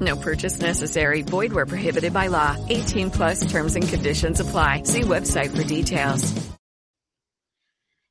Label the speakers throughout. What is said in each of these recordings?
Speaker 1: No purchase necessary. Void where prohibited by law. 18 plus terms and conditions apply. See website for details.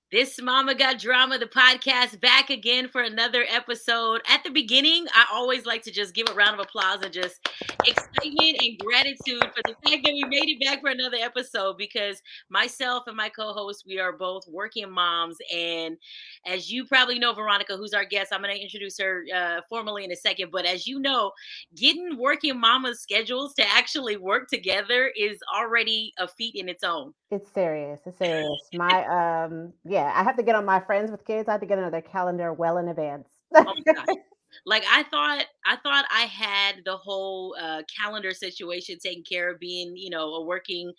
Speaker 2: This Mama Got Drama, the podcast, back again for another episode. At the beginning, I always like to just give a round of applause and just excitement and gratitude for the fact that we made it back for another episode because myself and my co host, we are both working moms. And as you probably know, Veronica, who's our guest, I'm going to introduce her uh, formally in a second. But as you know, getting working mama's schedules to actually work together is already a feat in its own.
Speaker 3: It's serious. It's serious. My um yeah, I have to get on my friends with kids. I have to get on their calendar well in advance.
Speaker 2: Oh like I thought I thought I had the whole uh, calendar situation taken care of being, you know, a working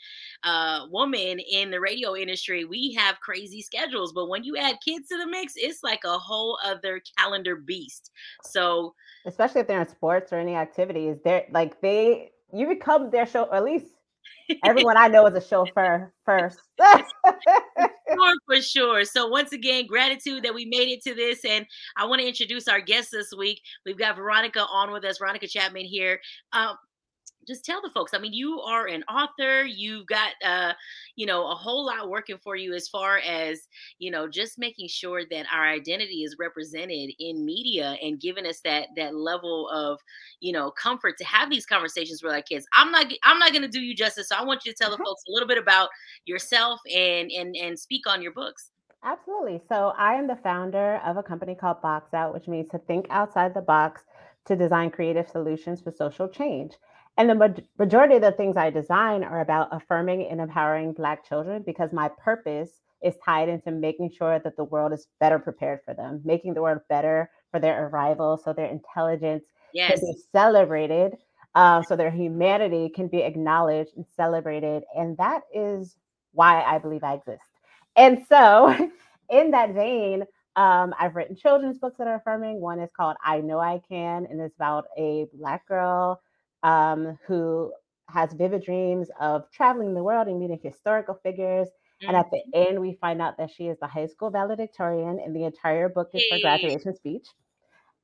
Speaker 2: uh, woman in the radio industry. We have crazy schedules, but when you add kids to the mix, it's like a whole other calendar beast. So,
Speaker 3: especially if they're in sports or any activities, they're like they you become their show, at least Everyone I know is a chauffeur first.
Speaker 2: sure, for sure. So once again, gratitude that we made it to this, and I want to introduce our guest this week. We've got Veronica on with us, Veronica Chapman here. Um, just tell the folks. I mean, you are an author. You've got, uh, you know, a whole lot working for you as far as, you know, just making sure that our identity is represented in media and giving us that that level of, you know, comfort to have these conversations with our kids. I'm not, I'm not going to do you justice. So I want you to tell the mm-hmm. folks a little bit about yourself and and and speak on your books.
Speaker 3: Absolutely. So I am the founder of a company called Boxx Out, which means to think outside the box to design creative solutions for social change. And the majority of the things I design are about affirming and empowering Black children because my purpose is tied into making sure that the world is better prepared for them, making the world better for their arrival so their intelligence yes. can be celebrated, uh, so their humanity can be acknowledged and celebrated. And that is why I believe I exist. And so, in that vein, um, I've written children's books that are affirming. One is called I Know I Can, and it's about a Black girl um, who has vivid dreams of traveling the world and meeting historical figures. Mm-hmm. And at the mm-hmm. end, we find out that she is the high school valedictorian, and the entire book is her graduation speech.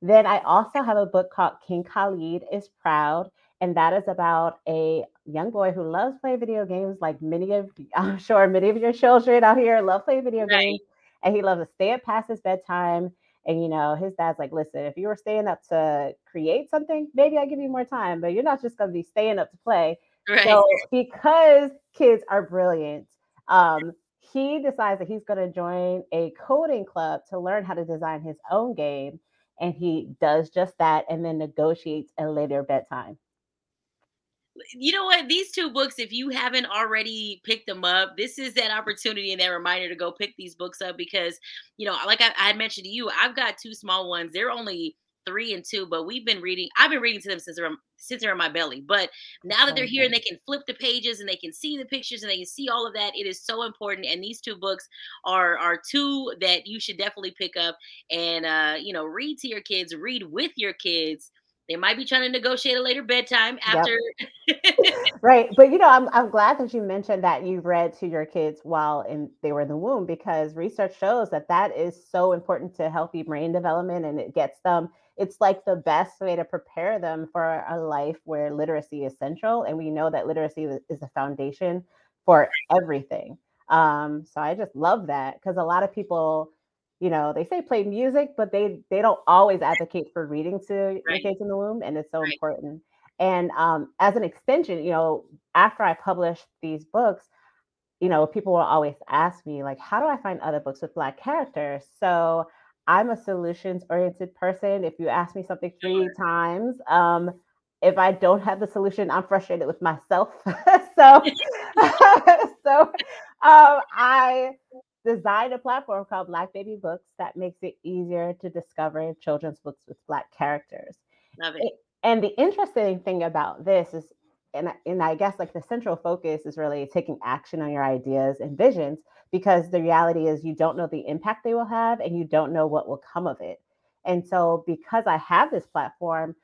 Speaker 3: Then I also have a book called King Khalid is Proud, and that is about a young boy who loves playing video games, like many of I'm sure many of your children out here love playing video right. games, and he loves to stay up past his bedtime and you know, his dad's like, listen, if you were staying up to create something, maybe I give you more time, but you're not just gonna be staying up to play. Right. So because kids are brilliant, um, he decides that he's gonna join a coding club to learn how to design his own game. And he does just that and then negotiates a later bedtime
Speaker 2: you know what? These two books, if you haven't already picked them up, this is that opportunity and that reminder to go pick these books up because, you know, like I, I mentioned to you, I've got two small ones. They're only three and two, but we've been reading. I've been reading to them since they're since they're in my belly. But now that they're here and they can flip the pages and they can see the pictures and they can see all of that, it is so important. And these two books are are two that you should definitely pick up and uh, you know read to your kids, read with your kids they might be trying to negotiate a later bedtime after.
Speaker 3: Yep. right, but you know, I'm I'm glad that you mentioned that you read to your kids while in they were in the womb because research shows that that is so important to healthy brain development and it gets them. It's like the best way to prepare them for a life where literacy is central, and we know that literacy is a foundation for everything. Um, so I just love that because a lot of people you know they say play music but they they don't always advocate for reading to right. your kids in the womb and it's so right. important. And um, as an extension you know after i published these books you know people will always ask me like how do i find other books with black characters? So i'm a solutions oriented person. If you ask me something three times um, if i don't have the solution i'm frustrated with myself. So so um, i designed a platform called Black Baby Books that makes it easier to discover children's books with Black characters.
Speaker 2: Love it.
Speaker 3: And the interesting thing about this is and and I guess like the central focus is really taking action on your ideas and visions because the reality is you don't know the impact they will have and you don't know what will come of it. And so because I have this platform,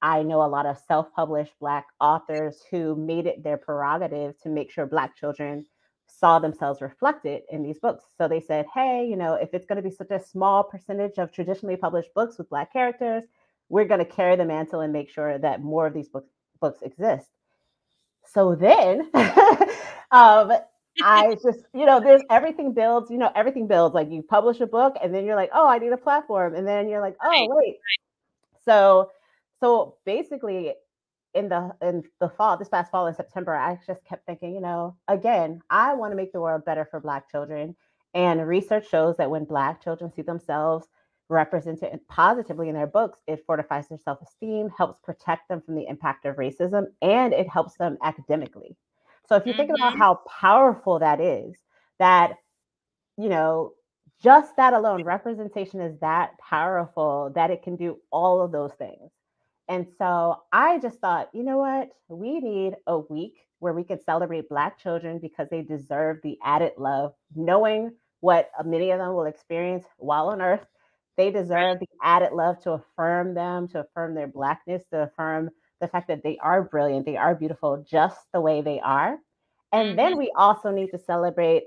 Speaker 3: I know a lot of self-published black authors who made it their prerogative to make sure black children saw themselves reflected in these books. So they said, hey, you know, if it's going to be such a small percentage of traditionally published books with black characters, we're going to carry the mantle and make sure that more of these books books exist. So then um, I just, you know, there's everything builds, you know, everything builds. Like you publish a book and then you're like, oh, I need a platform. And then you're like, oh, wait. So, so basically in the in the fall, this past fall in September, I just kept thinking, you know, again, I want to make the world better for Black children. And research shows that when Black children see themselves represented positively in their books, it fortifies their self esteem, helps protect them from the impact of racism, and it helps them academically. So if you mm-hmm. think about mm-hmm. how powerful that is, that, you know, just that alone, representation is that powerful that it can do all of those things. And so I just thought, you know what? We need a week where we can celebrate Black children because they deserve the added love, knowing what many of them will experience while on earth. They deserve the added love to affirm them, to affirm their Blackness, to affirm the fact that they are brilliant, they are beautiful just the way they are. And mm-hmm. then we also need to celebrate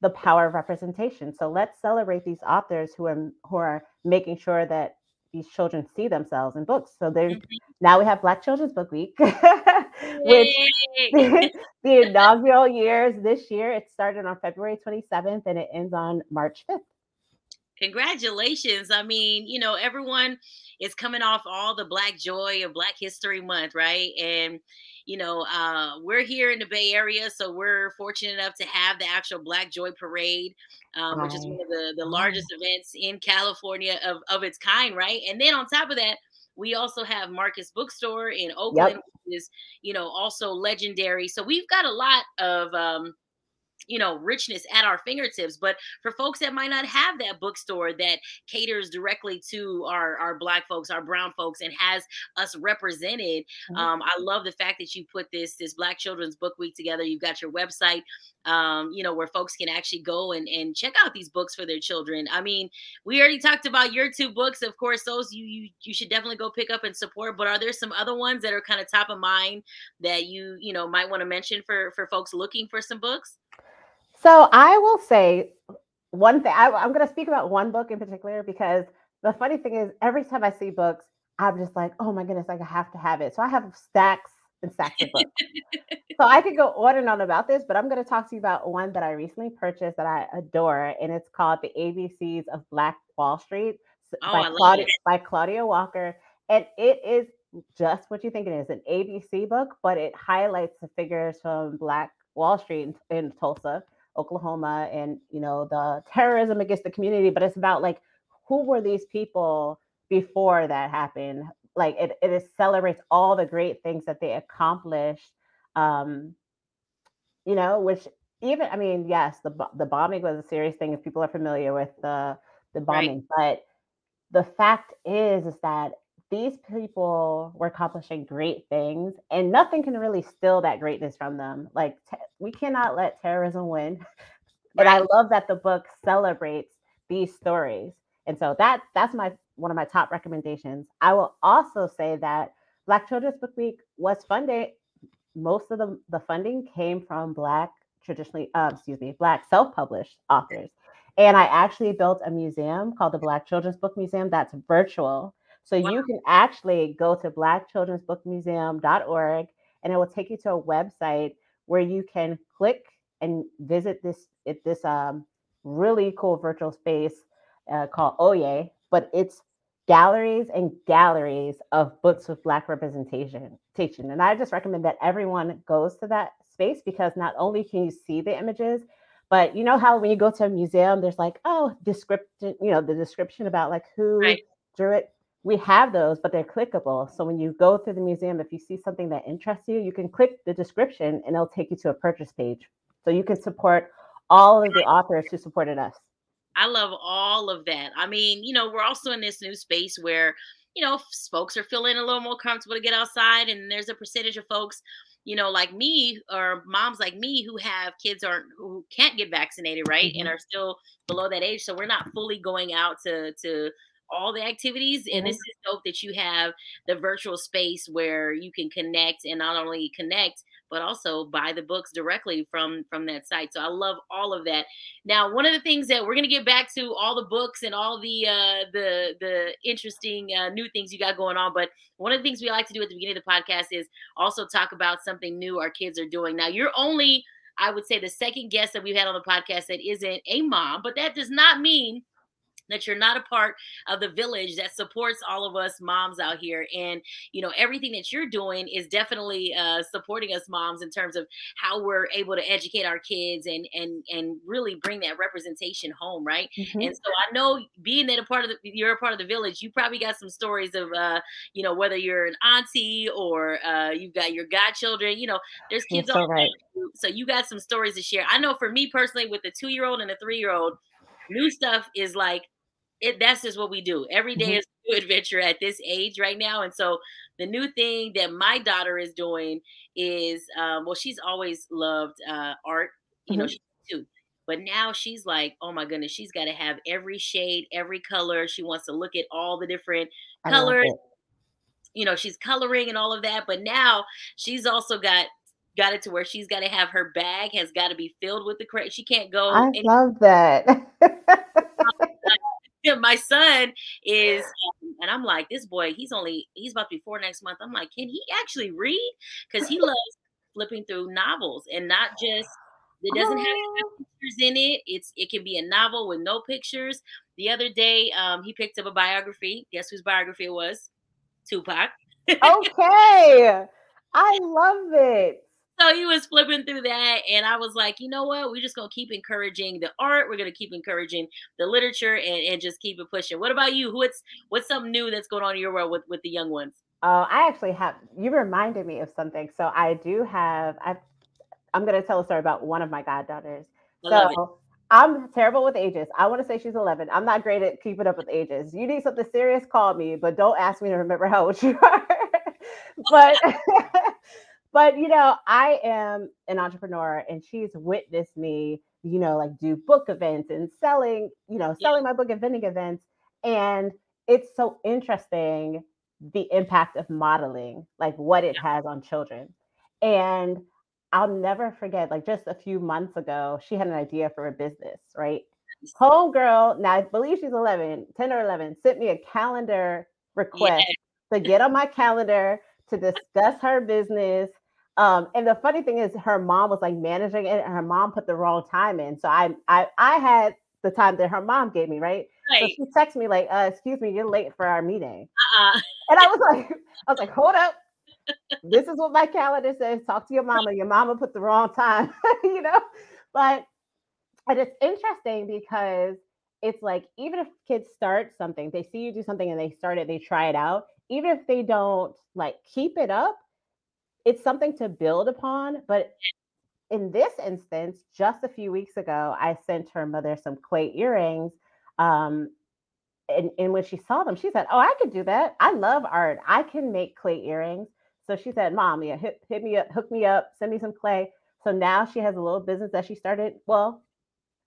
Speaker 3: the power of representation. So let's celebrate these authors who are who are making sure that these children see themselves in books. So there's mm-hmm. now we have Black Children's Book Week, which the inaugural years this year. It started on February 27th and it ends on March 5th.
Speaker 2: Congratulations. I mean, you know, everyone is coming off all the Black joy of Black History Month, right? And you know, uh, we're here in the Bay Area, so we're fortunate enough to have the actual Black Joy Parade, um, which is one of the, the largest events in California of, of its kind, right? And then on top of that, we also have Marcus Bookstore in Oakland, yep. which is, you know, also legendary. So we've got a lot of um, you know richness at our fingertips but for folks that might not have that bookstore that caters directly to our our black folks our brown folks and has us represented mm-hmm. um, i love the fact that you put this this black children's book week together. You've got your website um, you know where folks can actually go and, and check out these books for their children. I mean we already talked about your two books. Of course those you you, you should definitely go pick up and support but are there some other ones that are kind of top of mind that you you know might want to mention for for folks looking for some books
Speaker 3: so I will say one thing. I, I'm going to speak about one book in particular because the funny thing is, every time I see books, I'm just like, oh my goodness, like I have to have it. So I have stacks and stacks of books. so I could go on and on about this, but I'm going to talk to you about one that I recently purchased that I adore, and it's called The ABCs of Black Wall Street oh, by, Claudia, by Claudia Walker. And it is just what you think it is an ABC book, but it highlights the figures from Black Wall Street in, in Tulsa Oklahoma and you know the terrorism against the community, but it's about like who were these people before that happened? Like it, it celebrates all the great things that they accomplished. Um, you know, which even I mean, yes, the the bombing was a serious thing if people are familiar with the the bombing, right. but the fact is is that these people were accomplishing great things and nothing can really steal that greatness from them like te- we cannot let terrorism win and i love that the book celebrates these stories and so that that's my one of my top recommendations. I will also say that black children's book week was funded most of the, the funding came from black traditionally uh, excuse me black self-published authors and i actually built a museum called the black children's book museum that's virtual so wow. you can actually go to blackchildren'sbookmuseum.org and it will take you to a website where you can click and visit this it, this um, really cool virtual space uh, called Oye, but it's galleries and galleries of books with Black representation. And I just recommend that everyone goes to that space because not only can you see the images, but you know how when you go to a museum, there's like, oh, description, you know, the description about like who right. drew it we have those, but they're clickable. So when you go through the museum, if you see something that interests you, you can click the description and it'll take you to a purchase page. So you can support all of the authors who supported us.
Speaker 2: I love all of that. I mean, you know, we're also in this new space where you know folks are feeling a little more comfortable to get outside and there's a percentage of folks you know like me or moms like me who have kids aren't who can't get vaccinated right mm-hmm. and are still below that age so we're not fully going out to to all the activities. And mm-hmm. this is dope that you have the virtual space where you can connect and not only connect, but also buy the books directly from from that site. So I love all of that. Now, one of the things that we're gonna get back to all the books and all the uh, the the interesting uh, new things you got going on. But one of the things we like to do at the beginning of the podcast is also talk about something new our kids are doing. Now, you're only I would say the second guest that we've had on the podcast that isn't a mom, but that does not mean that you're not a part of the village that supports all of us moms out here and you know everything that you're doing is definitely uh, supporting us moms in terms of how we're able to educate our kids and and and really bring that representation home right mm-hmm. and so i know being that a part of the you're a part of the village you probably got some stories of uh you know whether you're an auntie or uh you've got your godchildren you know there's kids all right. so you got some stories to share i know for me personally with the two year old and the three year old new stuff is like it that's just what we do. Every day mm-hmm. is a new adventure at this age right now. And so the new thing that my daughter is doing is um, well, she's always loved uh, art, you mm-hmm. know, she too. But now she's like, oh my goodness, she's got to have every shade, every color. She wants to look at all the different colors. You know, she's coloring and all of that. But now she's also got got it to where she's got to have her bag has got to be filled with the crate. She can't go.
Speaker 3: I love that.
Speaker 2: my son is, and I'm like, this boy, he's only, he's about to be four next month. I'm like, can he actually read? Because he loves flipping through novels and not just, it doesn't have pictures in it. It's, it can be a novel with no pictures. The other day, um, he picked up a biography. Guess whose biography it was? Tupac.
Speaker 3: okay. I love it
Speaker 2: so he was flipping through that and i was like you know what? We're just gonna keep encouraging the art. We're gonna keep encouraging the literature and, and just keep it pushing. What about you? What's what's something new that's going on in your world with with the young ones?
Speaker 3: Oh i actually have you reminded me of something. So i do have i i'm gonna tell a story about one of my goddaughters. So I'm terrible with ages. I want to say she's 11. I'm not great at keeping up with ages. You need something serious, call me, but don't ask me to remember how old you are. but but you know, I am an entrepreneur and she's witnessed me, you know, like do book events and selling, you know, selling yeah. my book at vending events. And it's so interesting the impact of modeling, like what it has on children. And I'll never forget, like just a few months ago, she had an idea for a business, right? Homegirl, now I believe she's 11, 10 or 11, sent me a calendar request yeah. to get on my calendar to discuss her business um, and the funny thing is, her mom was like managing it, and her mom put the wrong time in. So I, I, I had the time that her mom gave me, right? right. So she texted me like, uh, "Excuse me, you're late for our meeting." Uh-uh. And I was like, I was like, "Hold up, this is what my calendar says. Talk to your mama. Your mama put the wrong time, you know." But and it's interesting because it's like even if kids start something, they see you do something and they start it, they try it out. Even if they don't like keep it up, it's something to build upon. But in this instance, just a few weeks ago, I sent her mother some clay earrings. Um, and, and when she saw them, she said, Oh, I could do that. I love art. I can make clay earrings. So she said, Mom, yeah, hit, hit me up, hook me up, send me some clay. So now she has a little business that she started. Well,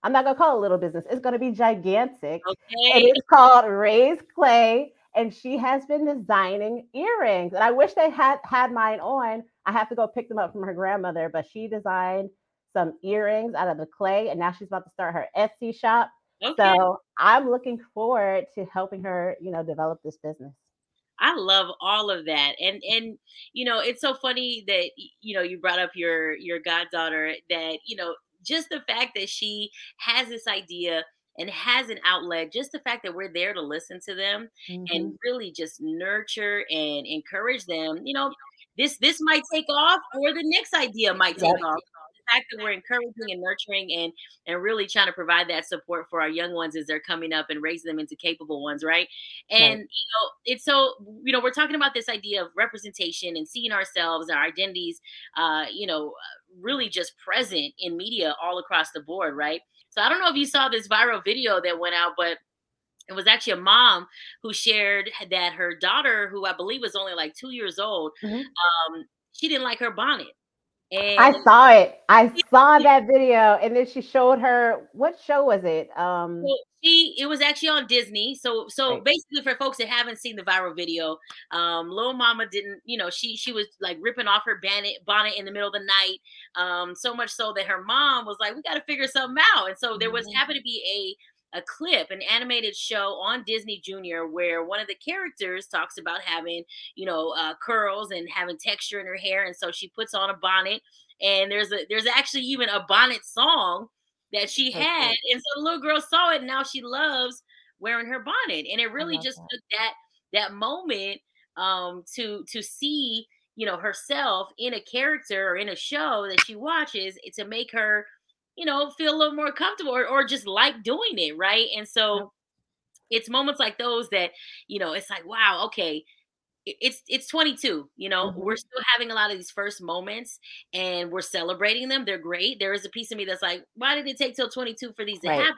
Speaker 3: I'm not gonna call it a little business. It's gonna be gigantic. Okay. And it's called Raise Clay and she has been designing earrings. And I wish they had had mine on. I have to go pick them up from her grandmother, but she designed some earrings out of the clay, and now she's about to start her Etsy shop. Okay. So I'm looking forward to helping her, you know, develop this business.
Speaker 2: I love all of that. And and you know, it's so funny that you know, you brought up your your goddaughter that, you know, just the fact that she has this idea and has an outlet just the fact that we're there to listen to them mm-hmm. and really just nurture and encourage them you know this this might take off or the next idea might take off the fact that we're encouraging and nurturing and and really trying to provide that support for our young ones as they're coming up and raising them into capable ones right and right. you know it's so you know we're talking about this idea of representation and seeing ourselves our identities uh you know really just present in media all across the board right so I don't know if you saw this viral video that went out, but it was actually a mom who shared that her daughter, who I believe was only like two years old, mm-hmm. um, she didn't like her bonnet.
Speaker 3: And I saw it. I saw that video, and then she showed her what show was it? Um,
Speaker 2: she it was actually on Disney. So so right. basically, for folks that haven't seen the viral video, um, Lil Mama didn't, you know, she she was like ripping off her bonnet bonnet in the middle of the night. Um, so much so that her mom was like, "We got to figure something out." And so there was mm-hmm. happened to be a a clip, an animated show on Disney Junior, where one of the characters talks about having, you know, uh, curls and having texture in her hair, and so she puts on a bonnet. And there's a there's actually even a bonnet song that she had, and so the little girl saw it, and now she loves wearing her bonnet. And it really just that. took that that moment um, to to see you know herself in a character or in a show that she watches to make her you know, feel a little more comfortable or, or just like doing it, right? And so it's moments like those that, you know, it's like, wow, okay, it's it's 22 you know mm-hmm. we're still having a lot of these first moments and we're celebrating them they're great there is a piece of me that's like why did it take till 22 for these to right. happen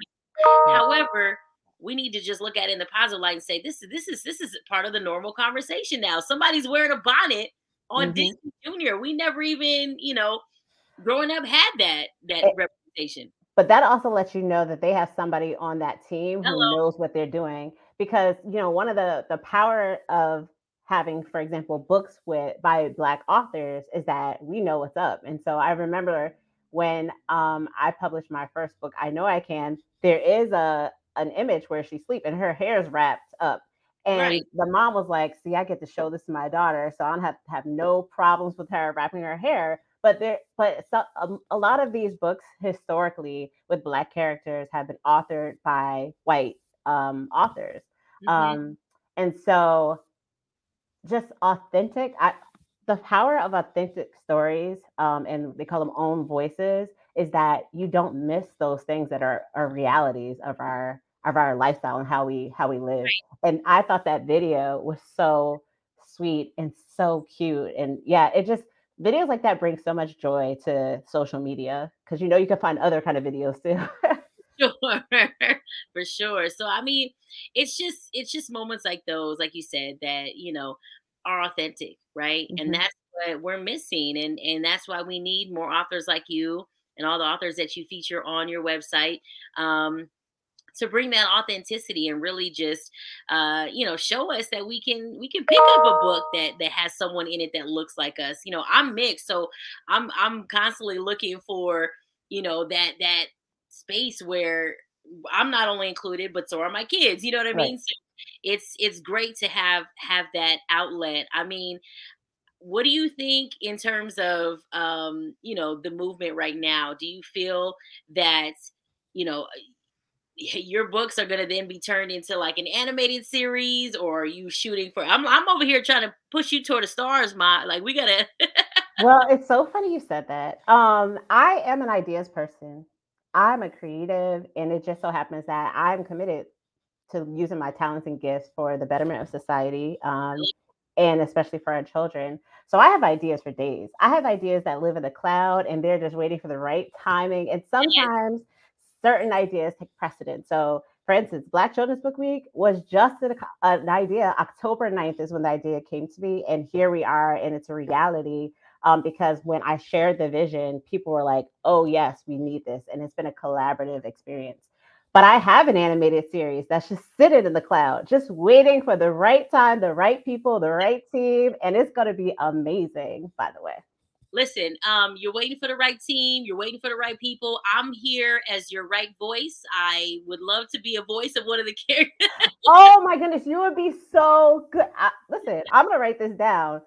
Speaker 2: however we need to just look at it in the positive light and say this is this is this is part of the normal conversation now somebody's wearing a bonnet on mm-hmm. disney junior we never even you know growing up had that that it, representation.
Speaker 3: But that also lets you know that they have somebody on that team who knows what they're doing. Because you know, one of the the power of having, for example, books with by black authors is that we know what's up. And so I remember when um, I published my first book, I know I can. There is a an image where she sleep and her hair is wrapped up. And right. the mom was like, "See, I get to show this to my daughter, so I don't have have no problems with her wrapping her hair." but there but so, um, a lot of these books historically with black characters have been authored by white um, authors mm-hmm. um, and so just authentic I, the power of authentic stories um, and they call them own voices is that you don't miss those things that are, are realities of our of our lifestyle and how we how we live right. and i thought that video was so sweet and so cute and yeah it just videos like that bring so much joy to social media because you know you can find other kind of videos too.
Speaker 2: sure, for sure. So I mean, it's just it's just moments like those, like you said, that you know are authentic, right? Mm-hmm. And that's what we're missing, and and that's why we need more authors like you and all the authors that you feature on your website. Um, to bring that authenticity and really just uh, you know show us that we can we can pick up a book that that has someone in it that looks like us you know i'm mixed so i'm i'm constantly looking for you know that that space where i'm not only included but so are my kids you know what i mean right. so it's it's great to have have that outlet i mean what do you think in terms of um you know the movement right now do you feel that you know your books are going to then be turned into like an animated series or are you shooting for I'm I'm over here trying to push you toward the stars my like we got to
Speaker 3: Well, it's so funny you said that. Um I am an ideas person. I'm a creative and it just so happens that I'm committed to using my talents and gifts for the betterment of society um and especially for our children. So I have ideas for days. I have ideas that live in the cloud and they're just waiting for the right timing and sometimes certain ideas take precedence. So, for instance, Black Children's Book Week was just an, an, idea. October 9th is when the idea came to me, and here we are, and it's a reality. Um, because when I shared the vision, people were like, oh, yes, we need this. And it's been a collaborative experience. But I have an animated series that's just sitting in the cloud, just waiting for the right time, the right people, the right team. And it's going to be amazing, by the way
Speaker 2: listen, um, you're waiting for the right team, you're waiting for the right people. I'm here as your right voice. I would love to be a voice of one of the characters.
Speaker 3: oh my goodness, you would be so good. I, listen, I'm gonna write this down.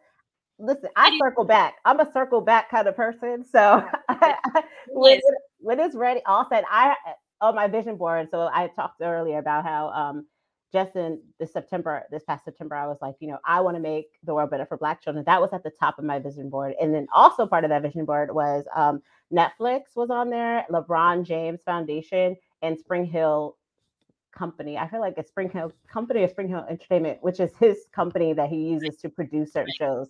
Speaker 3: Listen, I circle back. I'm a circle back kind of person. So when, when it's ready, all said, I on my vision board. So I talked earlier about how um just in this September, this past September, I was like, you know, I want to make the world better for Black children. That was at the top of my vision board. And then also part of that vision board was um, Netflix was on there, LeBron James Foundation, and SpringHill Company. I feel like it's SpringHill Company or SpringHill Entertainment, which is his company that he uses to produce certain shows.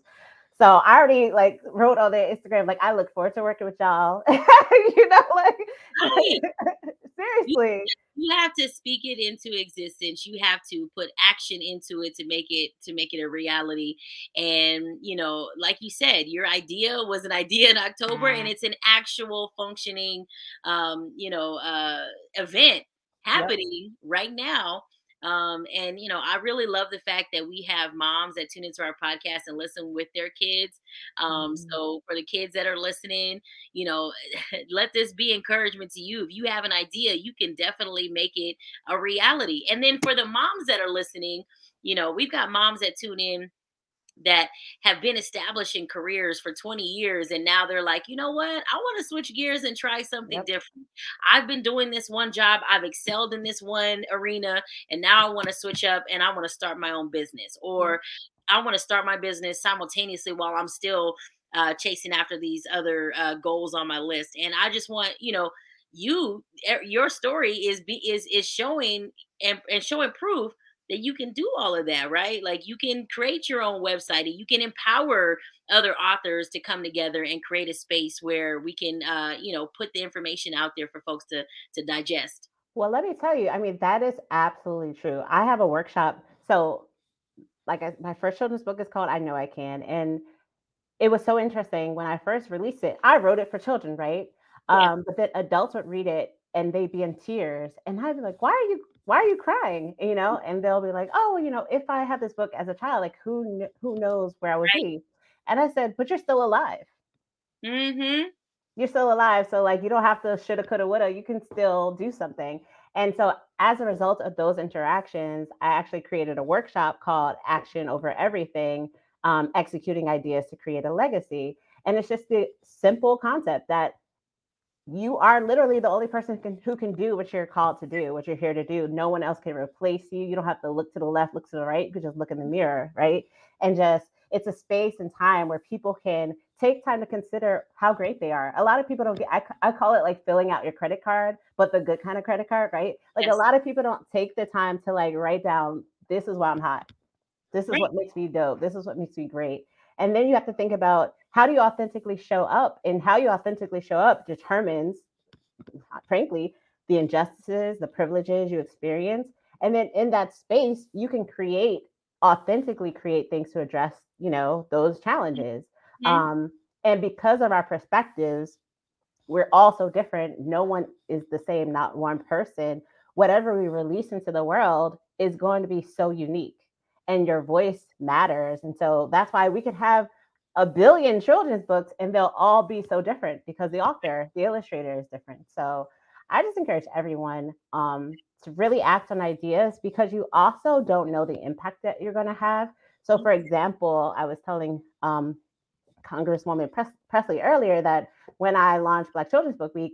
Speaker 3: So I already like wrote on their Instagram, like I look forward to working with y'all. you know, like seriously.
Speaker 2: You, you have to speak it into existence you have to put action into it to make it to make it a reality and you know like you said your idea was an idea in october and it's an actual functioning um you know uh event happening yep. right now um, and you know, I really love the fact that we have moms that tune into our podcast and listen with their kids. Um, mm-hmm. So for the kids that are listening, you know, let this be encouragement to you. If you have an idea, you can definitely make it a reality. And then for the moms that are listening, you know, we've got moms that tune in that have been establishing careers for 20 years and now they're like you know what? I want to switch gears and try something yep. different. I've been doing this one job i've excelled in this one arena and now i want to switch up and i want to start my own business or i want to start my business simultaneously while i'm still uh, chasing after these other uh, goals on my list and i just want you know you your story is be is is showing and, and showing proof that you can do all of that, right? Like you can create your own website and you can empower other authors to come together and create a space where we can, uh, you know, put the information out there for folks to to digest.
Speaker 3: Well, let me tell you, I mean, that is absolutely true. I have a workshop. So, like, I, my first children's book is called I Know I Can. And it was so interesting when I first released it. I wrote it for children, right? Yeah. Um, but then adults would read it and they'd be in tears. And I'd be like, why are you why are you crying? You know, and they'll be like, oh, you know, if I had this book as a child, like who who knows where I would right. be? And I said, but you're still alive.
Speaker 2: Mm-hmm.
Speaker 3: You're still alive, so like you don't have to shoulda, coulda, woulda. You can still do something. And so, as a result of those interactions, I actually created a workshop called Action Over Everything um, Executing Ideas to Create a Legacy. And it's just the simple concept that you are literally the only person can, who can do what you're called to do, what you're here to do. No one else can replace you. You don't have to look to the left, look to the right. You can just look in the mirror, right? And just it's a space and time where people can take time to consider how great they are. A lot of people don't get, I, I call it like filling out your credit card, but the good kind of credit card, right? Like yes. a lot of people don't take the time to like write down, this is why I'm hot. This is right. what makes me dope. This is what makes me great. And then you have to think about how do you authentically show up? And how you authentically show up determines, frankly, the injustices, the privileges you experience. And then in that space, you can create, authentically create things to address, you know, those challenges. Mm-hmm. Um, and because of our perspectives, we're all so different. No one is the same, not one person. Whatever we release into the world is going to be so unique and your voice matters. And so that's why we could have a billion children's books and they'll all be so different because the author, the illustrator is different. So I just encourage everyone um, to really act on ideas because you also don't know the impact that you're going to have. So, for example, I was telling um, Congresswoman Pres- Pressley earlier that when I launched Black Children's Book Week,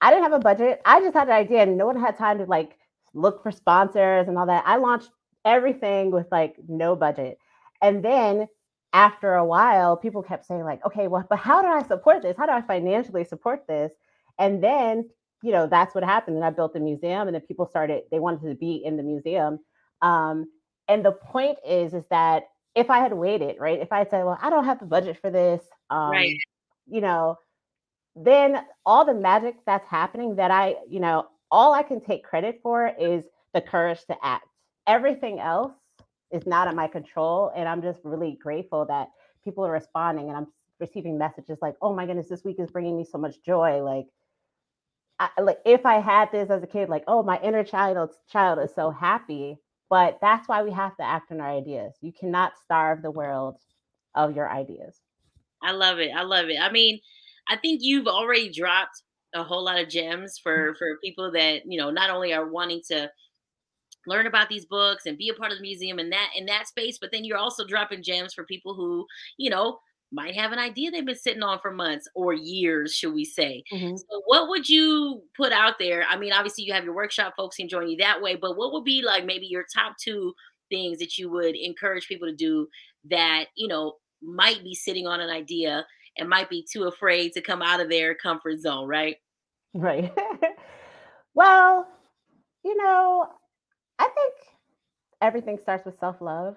Speaker 3: I didn't have a budget. I just had an idea, and no one had time to like look for sponsors and all that. I launched everything with like no budget, and then after a while, people kept saying, like, okay, well, but how do I support this? How do I financially support this? And then, you know, that's what happened. And I built the museum, and then people started, they wanted to be in the museum. Um, and the point is, is that if I had waited, right, if I had said, well, I don't have the budget for this, um, right. you know, then all the magic that's happening that I, you know, all I can take credit for is the courage to act. Everything else is not in my control. And I'm just really grateful that people are responding and I'm receiving messages like, oh my goodness, this week is bringing me so much joy. Like, I, like if I had this as a kid, like, oh, my inner child child is so happy. But that's why we have to act on our ideas. You cannot starve the world of your ideas.
Speaker 2: I love it. I love it. I mean, I think you've already dropped a whole lot of gems mm. for for people that you know not only are wanting to learn about these books and be a part of the museum in that in that space but then you're also dropping gems for people who you know might have an idea they've been sitting on for months or years should we say. Mm-hmm. so what would you put out there? I mean obviously you have your workshop folks can join you that way but what would be like maybe your top two things that you would encourage people to do that you know might be sitting on an idea and might be too afraid to come out of their comfort zone right?
Speaker 3: Right. Well you know I think everything starts with self love.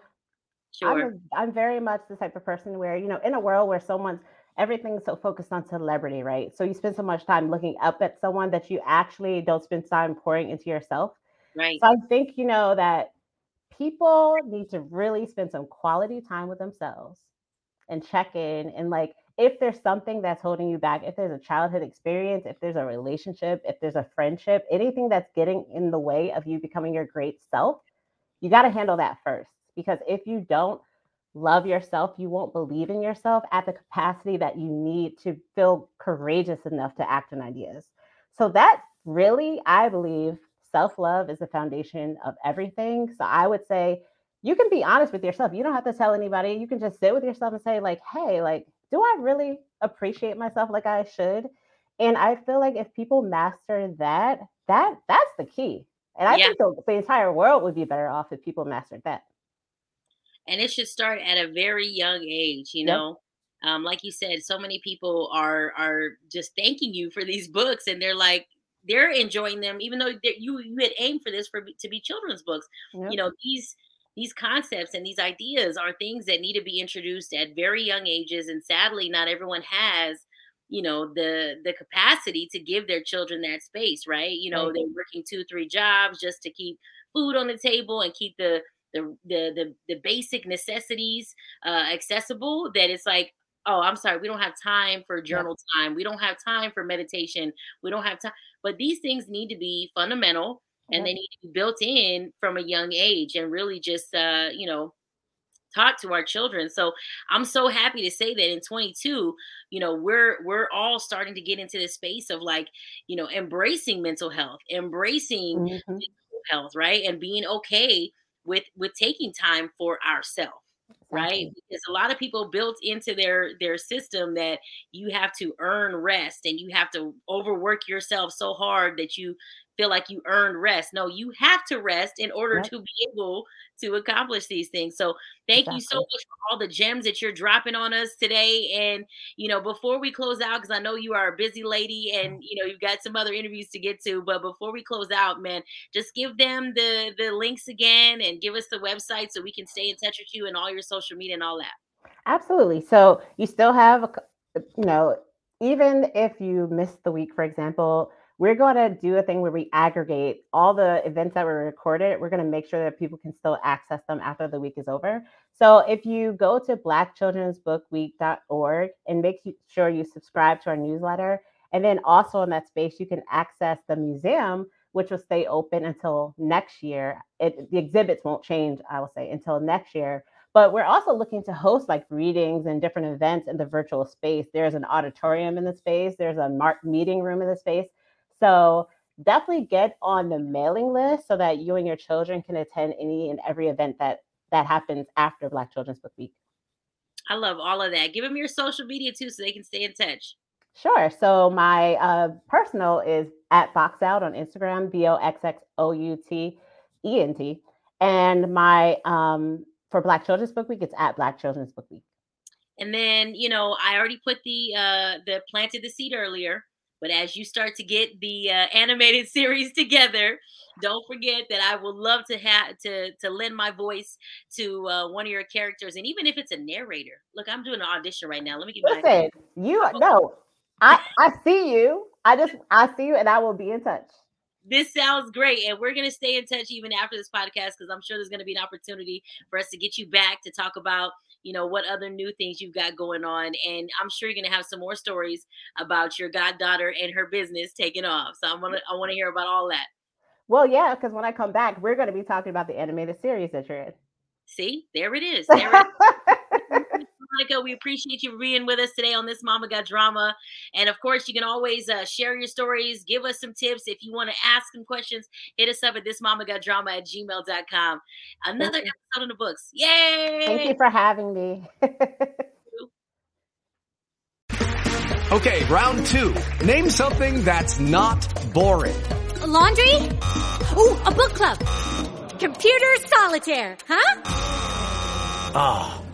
Speaker 3: Sure. I'm, a, I'm very much the type of person where, you know, in a world where someone's everything's so focused on celebrity, right? So you spend so much time looking up at someone that you actually don't spend time pouring into yourself.
Speaker 2: Right.
Speaker 3: So I think, you know, that people need to really spend some quality time with themselves and check in and like if there's something that's holding you back, if there's a childhood experience, if there's a relationship, if there's a friendship, anything that's getting in the way of you becoming your great self, you got to handle that first. Because if you don't love yourself, you won't believe in yourself at the capacity that you need to feel courageous enough to act on ideas. So, that really, I believe, self love is the foundation of everything. So, I would say, you can be honest with yourself. You don't have to tell anybody. You can just sit with yourself and say, like, hey, like, do I really appreciate myself like I should? And I feel like if people master that, that that's the key. And I yeah. think the, the entire world would be better off if people mastered that.
Speaker 2: And it should start at a very young age, you know. Um, like you said, so many people are are just thanking you for these books, and they're like they're enjoying them, even though you you had aimed for this for to be children's books. Yep. You know these these concepts and these ideas are things that need to be introduced at very young ages and sadly not everyone has you know the the capacity to give their children that space right? You know right. they're working two three jobs just to keep food on the table and keep the the the the, the basic necessities uh, accessible that it's like oh i'm sorry we don't have time for journal time. We don't have time for meditation. We don't have time but these things need to be fundamental and they need to be built in from a young age and really just uh, you know taught to our children. So i'm so happy to say that in 22 you know we're we're all starting to get into the space of like you know embracing mental health embracing mm-hmm. health right and being okay with with taking time for ourselves right? Because a lot of people built into their their system that you have to earn rest and you have to overwork yourself so hard that you feel like you earned rest. No, you have to rest in order yep. to be able to accomplish these things. So thank exactly. you so much for all the gems that you're dropping on us today. And you know, before we close out, because I know you are a busy lady mm-hmm. and you know you've got some other interviews to get to, but before we close out, man, just give them the the links again and give us the website so we can stay in touch with you and all your social media and all that.
Speaker 3: Absolutely. So you still have, you know, even if you missed the week, for example, we're going to do a thing where we aggregate all the events that were recorded. We're going to make sure that people can still access them after the week is over. So if you go to blackchildrensbookweek.org and make sure you subscribe to our newsletter, and then also in that space, you can access the museum, which will stay open until next year. It, the exhibits won't change, I will say, until next year. But we're also looking to host like readings and different events in the virtual space. There's an auditorium in the space, there's a meeting room in the space. So definitely get on the mailing list so that you and your children can attend any and every event that that happens after Black Children's Book Week.
Speaker 2: I love all of that. Give them your social media too so they can stay in touch.
Speaker 3: Sure. So my uh, personal is at Boxx Out on Instagram, B O X X O U T E N T. And my um, for Black Children's Book Week, it's at Black Children's Book Week.
Speaker 2: And then, you know, I already put the uh the planted the seed earlier. But as you start to get the uh, animated series together, don't forget that I would love to have to to lend my voice to uh, one of your characters, and even if it's a narrator. Look, I'm doing an audition right now. Let me get
Speaker 3: Listen, my. You no, I I see you. I just I see you, and I will be in touch
Speaker 2: this sounds great. And we're going to stay in touch even after this podcast because I'm sure there's going to be an opportunity for us to get you back to talk about you know what other new things you've got going on and i'm sure you're going to have some more stories about your goddaughter and her business taking off so i'm to i want to hear about all that
Speaker 3: well yeah because when i come back we're going to be talking about the animated series that you're in
Speaker 2: see there it is, there it is. Monica, we appreciate you being with us today on this Mama Got Drama. And of course, you can always uh, share your stories, give us some tips. If you want to ask some questions, hit us up at this Mama Got Drama at gmail.com. Another episode in the books. Yay!
Speaker 3: Thank you for having me.
Speaker 4: okay, round two. Name something that's not boring.
Speaker 5: A laundry? Ooh, a book club. Computer solitaire, huh?
Speaker 4: Ah.